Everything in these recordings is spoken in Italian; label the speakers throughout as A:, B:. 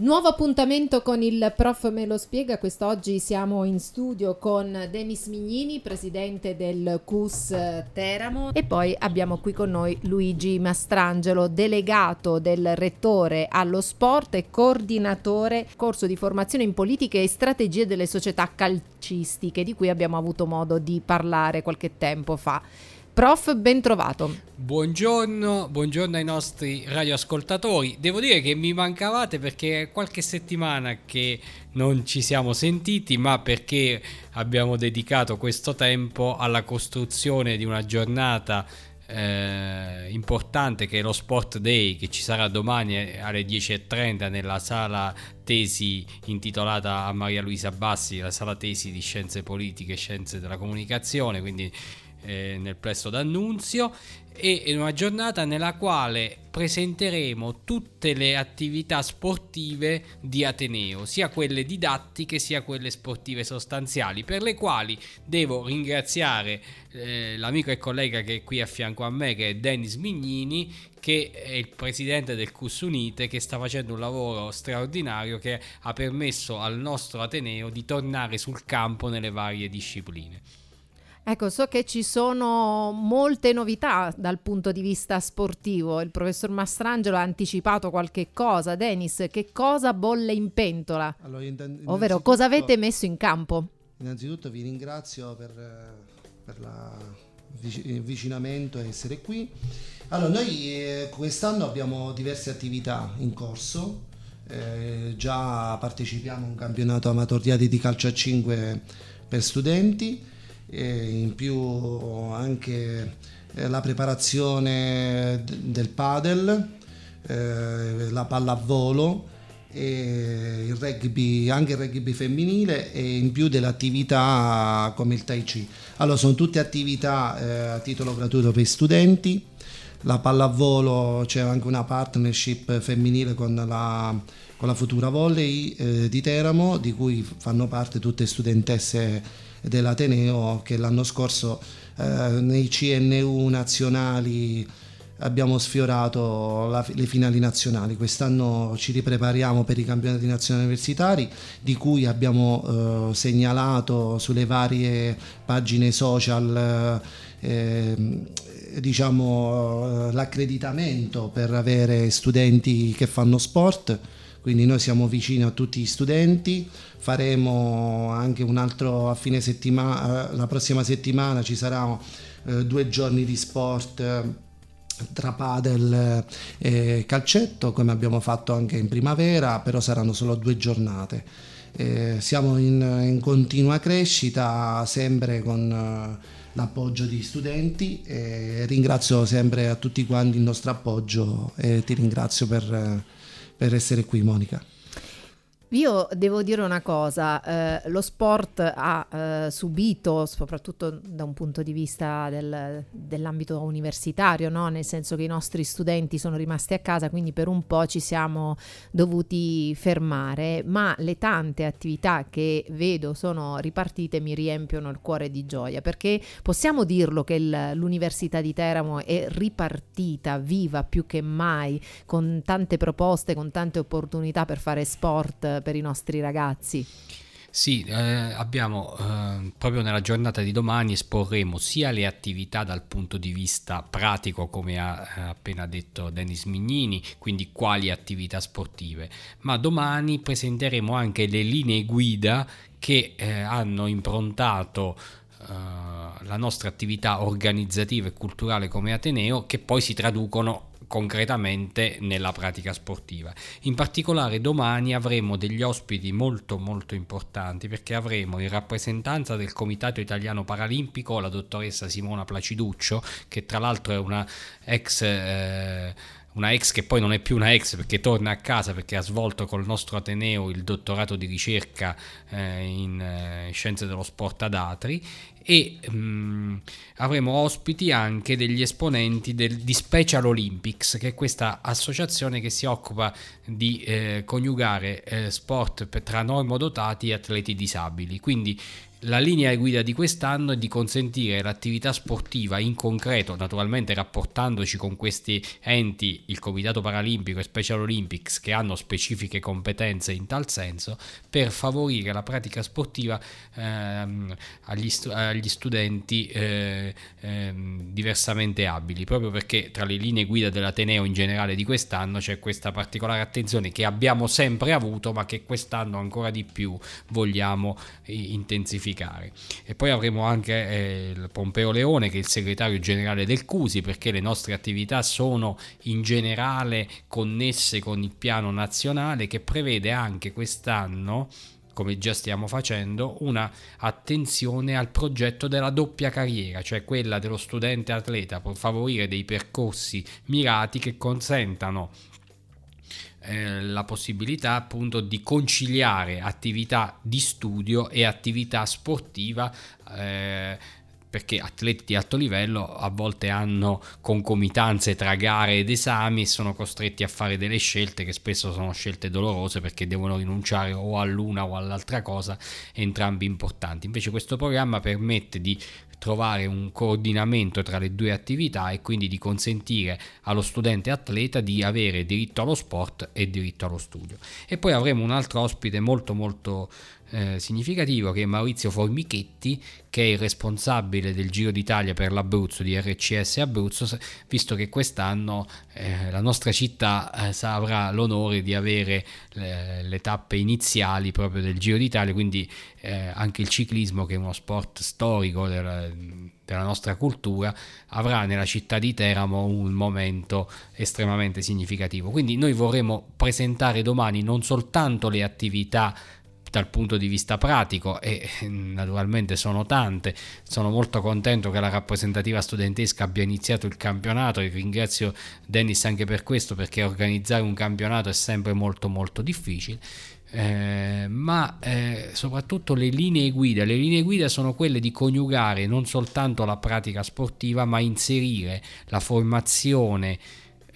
A: Nuovo appuntamento con il prof me lo spiega, quest'oggi siamo in studio con Denis Mignini, presidente del CUS Teramo e poi abbiamo qui con noi Luigi Mastrangelo, delegato del rettore allo sport e coordinatore corso di formazione in politiche e strategie delle società calcistiche di cui abbiamo avuto modo di parlare qualche tempo fa. Prof, ben trovato.
B: Buongiorno, buongiorno ai nostri radioascoltatori. Devo dire che mi mancavate perché è qualche settimana che non ci siamo sentiti, ma perché abbiamo dedicato questo tempo alla costruzione di una giornata eh, importante che è lo Sport Day che ci sarà domani alle 10.30 nella sala tesi intitolata a Maria Luisa Bassi, la sala tesi di scienze politiche e scienze della comunicazione, quindi eh, nel plesso d'Annunzio e in una giornata nella quale presenteremo tutte le attività sportive di Ateneo, sia quelle didattiche sia quelle sportive sostanziali, per le quali devo ringraziare eh, l'amico e collega che è qui a fianco a me, che è Dennis Mignini, che è il presidente del CUS Unite, che sta facendo un lavoro straordinario che ha permesso al nostro Ateneo di tornare sul campo nelle varie discipline.
A: Ecco, so che ci sono molte novità dal punto di vista sportivo. Il professor Mastrangelo ha anticipato qualche cosa. Denis, che cosa bolle in pentola? Allora, inten- Ovvero, cosa avete messo in campo?
C: Innanzitutto vi ringrazio per, per il vicinamento e essere qui. Allora, noi eh, quest'anno abbiamo diverse attività in corso. Eh, già partecipiamo a un campionato amatoriale di calcio a 5 per studenti in più anche eh, la preparazione del padel, eh, la pallavolo il rugby, anche il rugby femminile e in più delle attività come il Tai Chi. Allora sono tutte attività eh, a titolo gratuito per studenti. La pallavolo c'è anche una partnership femminile con la, con la Futura Volley eh, di Teramo, di cui fanno parte tutte studentesse dell'Ateneo che l'anno scorso eh, nei CNU nazionali abbiamo sfiorato la, le finali nazionali. Quest'anno ci riprepariamo per i campionati nazionali universitari di cui abbiamo eh, segnalato sulle varie pagine social eh, diciamo, l'accreditamento per avere studenti che fanno sport quindi noi siamo vicini a tutti gli studenti, faremo anche un altro a fine settimana, la prossima settimana ci saranno eh, due giorni di sport eh, tra padel e calcetto come abbiamo fatto anche in primavera, però saranno solo due giornate. Eh, siamo in, in, continua crescita, sempre con eh, l'appoggio di studenti e ringrazio sempre a tutti quanti il nostro appoggio e ti ringrazio per eh, per essere qui Monica.
A: Io devo dire una cosa, eh, lo sport ha eh, subito, soprattutto da un punto di vista del, dell'ambito universitario, no? nel senso che i nostri studenti sono rimasti a casa, quindi per un po' ci siamo dovuti fermare, ma le tante attività che vedo sono ripartite mi riempiono il cuore di gioia, perché possiamo dirlo che il, l'Università di Teramo è ripartita, viva più che mai, con tante proposte, con tante opportunità per fare sport per i nostri ragazzi?
B: Sì, eh, abbiamo eh, proprio nella giornata di domani esporremo sia le attività dal punto di vista pratico, come ha eh, appena detto Denis Mignini, quindi quali attività sportive, ma domani presenteremo anche le linee guida che eh, hanno improntato eh, la nostra attività organizzativa e culturale come Ateneo, che poi si traducono concretamente nella pratica sportiva. In particolare domani avremo degli ospiti molto molto importanti perché avremo in rappresentanza del Comitato Italiano Paralimpico la dottoressa Simona Placiduccio che tra l'altro è una ex eh, una ex che poi non è più una ex perché torna a casa perché ha svolto col nostro Ateneo il dottorato di ricerca eh, in eh, scienze dello sport ad Atri e mm, avremo ospiti anche degli esponenti del, di Special Olympics, che è questa associazione che si occupa di eh, coniugare eh, sport per, tra normodotati e atleti disabili. Quindi la linea guida di quest'anno è di consentire l'attività sportiva in concreto, naturalmente rapportandoci con questi enti, il Comitato Paralimpico e Special Olympics, che hanno specifiche competenze in tal senso, per favorire la pratica sportiva ehm, agli, stu- agli, studenti eh, ehm, diversamente abili, proprio perché tra le linee guida dell'Ateneo in generale di quest'anno c'è questa particolare attenzione che abbiamo sempre avuto, ma che quest'anno ancora di più vogliamo intensificare verificare. E poi avremo anche eh, il Pompeo Leone che è il segretario generale del CUSI perché le nostre attività sono in generale connesse con il piano nazionale che prevede anche quest'anno come già stiamo facendo, una attenzione al progetto della doppia carriera, cioè quella dello studente atleta, per favorire dei percorsi mirati che consentano eh, la possibilità appunto di conciliare attività di studio e attività sportiva eh, perché atleti di alto livello a volte hanno concomitanze tra gare ed esami e sono costretti a fare delle scelte che spesso sono scelte dolorose perché devono rinunciare o all'una o all'altra cosa, entrambi importanti. Invece questo programma permette di trovare un coordinamento tra le due attività e quindi di consentire allo studente atleta di avere diritto allo sport e diritto allo studio. E poi avremo un altro ospite molto molto eh, significativo che è Maurizio Formichetti, che è il responsabile del Giro d'Italia per l'Abruzzo di RCS Abruzzo, visto che quest'anno eh, la nostra città eh, avrà l'onore di avere le, le, tappe iniziali proprio del Giro d'Italia, quindi eh, anche il ciclismo, che è uno sport storico della, della nostra cultura, avrà nella città di Teramo un momento estremamente significativo. Quindi noi vorremmo presentare domani non soltanto le attività dal punto di vista pratico e naturalmente sono tante. Sono molto contento che la rappresentativa studentesca abbia iniziato il campionato e ringrazio Dennis anche per questo perché organizzare un campionato è sempre molto molto difficile. Eh, ma eh, soprattutto le linee guida. Le linee guida sono quelle di coniugare non soltanto la pratica sportiva, ma inserire la formazione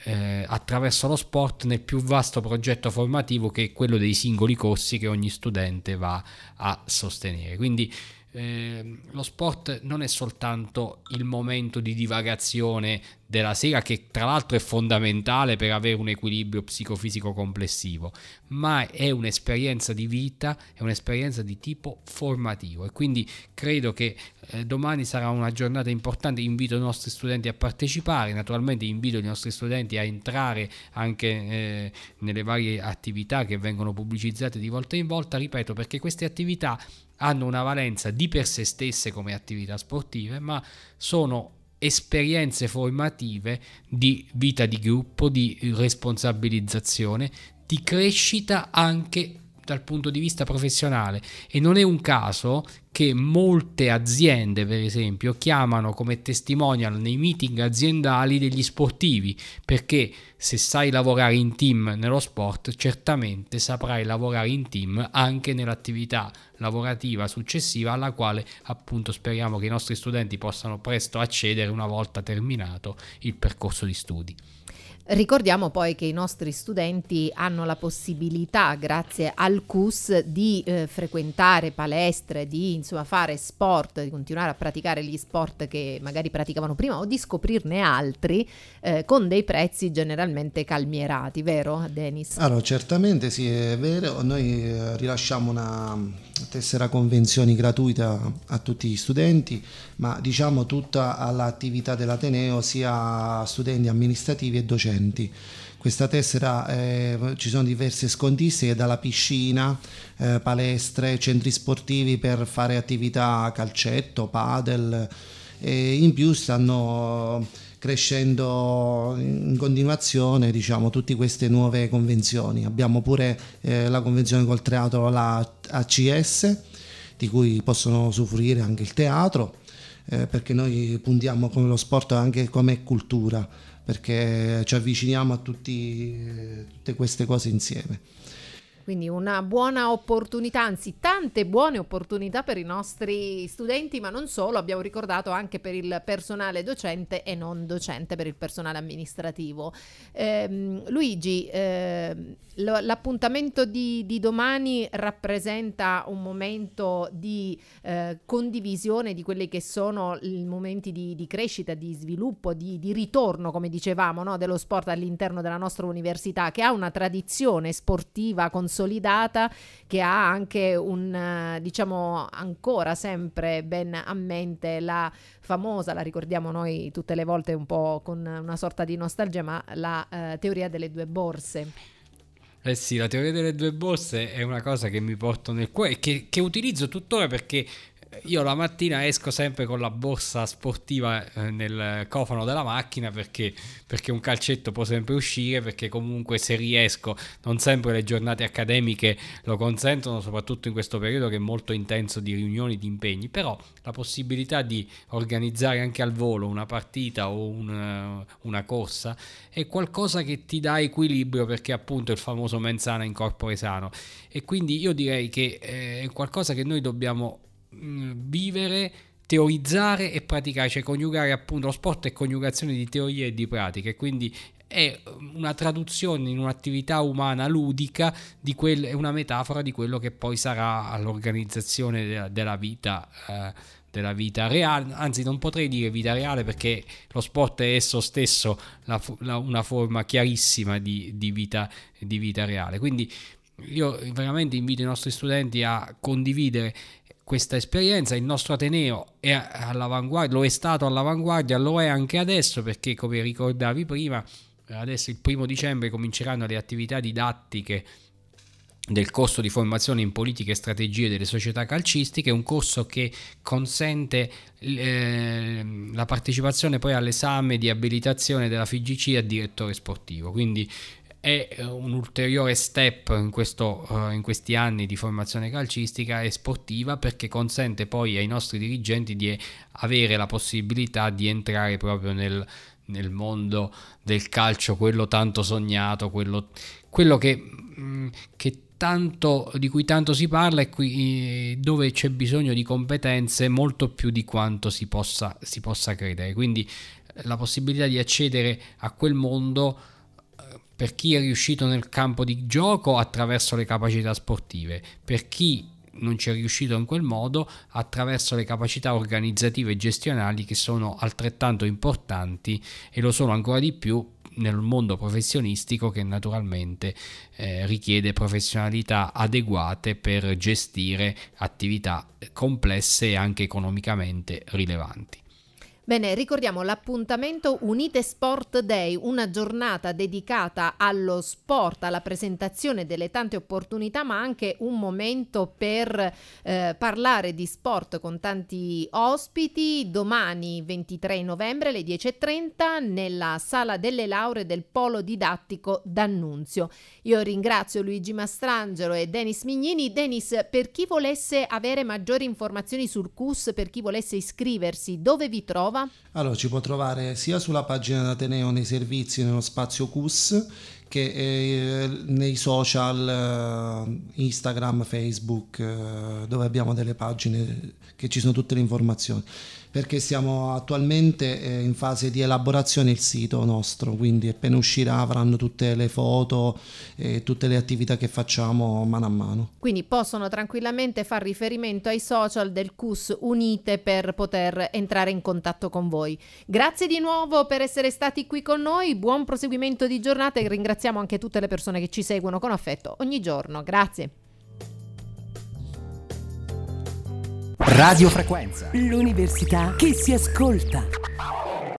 B: eh, attraverso lo sport nel più vasto progetto formativo che è quello dei singoli corsi che ogni studente va a sostenere. Quindi eh, lo sport non è soltanto il momento di divagazione della sera che tra l'altro è fondamentale per avere un equilibrio psicofisico complessivo, ma è un'esperienza di vita, è un'esperienza di tipo formativo. E quindi credo che eh, domani sarà una giornata importante, invito i nostri studenti a partecipare, naturalmente invito i nostri studenti a entrare anche eh, nelle varie attività che vengono pubblicizzate di volta in volta, ripeto, perché queste attività hanno una valenza di per sé stesse come attività sportive, ma sono esperienze formative di vita di gruppo, di responsabilizzazione, di crescita anche dal punto di vista professionale e non è un caso che molte aziende, per esempio, chiamano come testimonial nei meeting aziendali degli sportivi, perché se sai lavorare in team nello sport, certamente saprai lavorare in team anche nell'attività lavorativa successiva alla quale appunto speriamo che i nostri studenti possano presto accedere una volta terminato il percorso di studi.
A: Ricordiamo poi che i nostri studenti hanno la possibilità, grazie al CUS, di eh, frequentare palestre, di insomma, fare sport, di continuare a praticare gli sport che magari praticavano prima o di scoprirne altri eh, con dei prezzi generalmente calmierati, vero Denis?
C: Allora, certamente sì, è vero. Noi eh, rilasciamo una tessera convenzioni gratuita a tutti gli studenti, ma diciamo tutta all'attività dell'Ateneo, sia studenti amministrativi e docenti. Questa tessera eh, ci sono diverse scontistiche dalla piscina, eh, palestre, centri sportivi per fare attività calcetto, padel e in più stanno crescendo in continuazione diciamo, tutte queste nuove convenzioni. Abbiamo pure eh, la convenzione col teatro, la ACS, di cui possono usufruire anche il teatro, eh, perché noi puntiamo come lo sport anche come cultura, perché ci avviciniamo a tutti, tutte queste cose insieme.
A: Quindi una buona opportunità, anzi tante buone opportunità per i nostri studenti, ma non solo, abbiamo ricordato anche per il personale docente e non docente, per il personale amministrativo. Eh, Luigi, eh, l'appuntamento di, di, domani rappresenta un momento di eh, condivisione di quelli che sono i momenti di, di crescita, di sviluppo, di, di ritorno, come dicevamo, no, dello sport all'interno della nostra università, che ha una tradizione sportiva consolidata consolidata che ha anche un, diciamo, ancora sempre ben a mente la famosa, la ricordiamo noi tutte le volte un po' con una sorta di nostalgia, ma la eh, teoria delle due borse.
B: Eh sì, la teoria delle due borse è una cosa che mi porto nel cuore e che, che utilizzo tuttora perché io la mattina esco sempre con la borsa sportiva eh, nel cofano della macchina perché, perché, un calcetto può sempre uscire, perché comunque se riesco, non sempre le giornate accademiche lo consentono, soprattutto in questo periodo che è molto intenso di riunioni, di impegni, però la possibilità di organizzare anche al volo una partita o un, una corsa è qualcosa che ti dà equilibrio perché appunto il famoso mensana in corpore sano. E quindi io direi che eh, è qualcosa che noi dobbiamo vivere teorizzare e praticare, cioè coniugare appunto lo sport è coniugazione di teorie e di pratiche, quindi è una traduzione in un'attività umana ludica, di quel, è una metafora di quello che poi sarà l'organizzazione della, della vita. Eh, della vita reale, anzi non potrei dire vita reale perché lo sport è esso stesso la, la, una forma chiarissima di, di, vita, di vita reale. Quindi io veramente invito i nostri studenti a condividere questa esperienza. Il nostro Ateneo è all'avanguardia, lo è stato all'avanguardia, lo è anche adesso perché come ricordavi prima, adesso il primo dicembre cominceranno le attività didattiche del corso di formazione in politiche e strategie delle società calcistiche, un corso che consente eh, la partecipazione poi all'esame di abilitazione della FIGC a direttore sportivo. Quindi è eh, un ulteriore step in, questo, uh, in, questi anni di formazione calcistica e sportiva perché consente poi ai nostri dirigenti di avere la possibilità di entrare proprio nel, nel mondo del calcio, quello tanto sognato, quello, quello che, mm, che tanto, di cui tanto si parla e qui, dove c'è bisogno di competenze molto più di quanto si possa, si possa credere. Quindi la possibilità di accedere a quel mondo per chi è riuscito nel campo di gioco attraverso le capacità sportive, per chi non ci è riuscito in quel modo attraverso le capacità organizzative e gestionali che sono altrettanto importanti e lo sono ancora di più nel mondo professionistico che naturalmente eh, richiede professionalità adeguate per gestire attività complesse e anche economicamente rilevanti.
A: Bene, ricordiamo l'appuntamento Unite Sport Day, una giornata dedicata allo sport, alla presentazione delle tante opportunità, ma anche un momento per eh, parlare di sport con tanti ospiti. Domani 23 novembre alle 10.30 nella sala delle lauree del Polo Didattico d'Annunzio. Io ringrazio Luigi Mastrangelo e Denis Mignini. Denis, per chi volesse avere maggiori informazioni sul CUS, per chi volesse iscriversi, dove vi trovo?
C: Allora, ci può trovare sia sulla pagina d'Ateneo nei servizi, nello spazio CUS, che eh, nei social eh, Instagram, Facebook, eh, dove abbiamo delle pagine che ci sono tutte le informazioni perché siamo attualmente in fase di elaborazione il sito nostro, quindi appena uscirà avranno tutte le foto e tutte le attività che facciamo mano a mano.
A: Quindi possono tranquillamente fare riferimento ai social del CUS Unite per poter entrare in contatto con voi. Grazie di nuovo per essere stati qui con noi, buon proseguimento di giornata e ringraziamo anche tutte le persone che ci seguono con affetto ogni giorno. Grazie.
D: Radio Frequenza. L'università che si ascolta.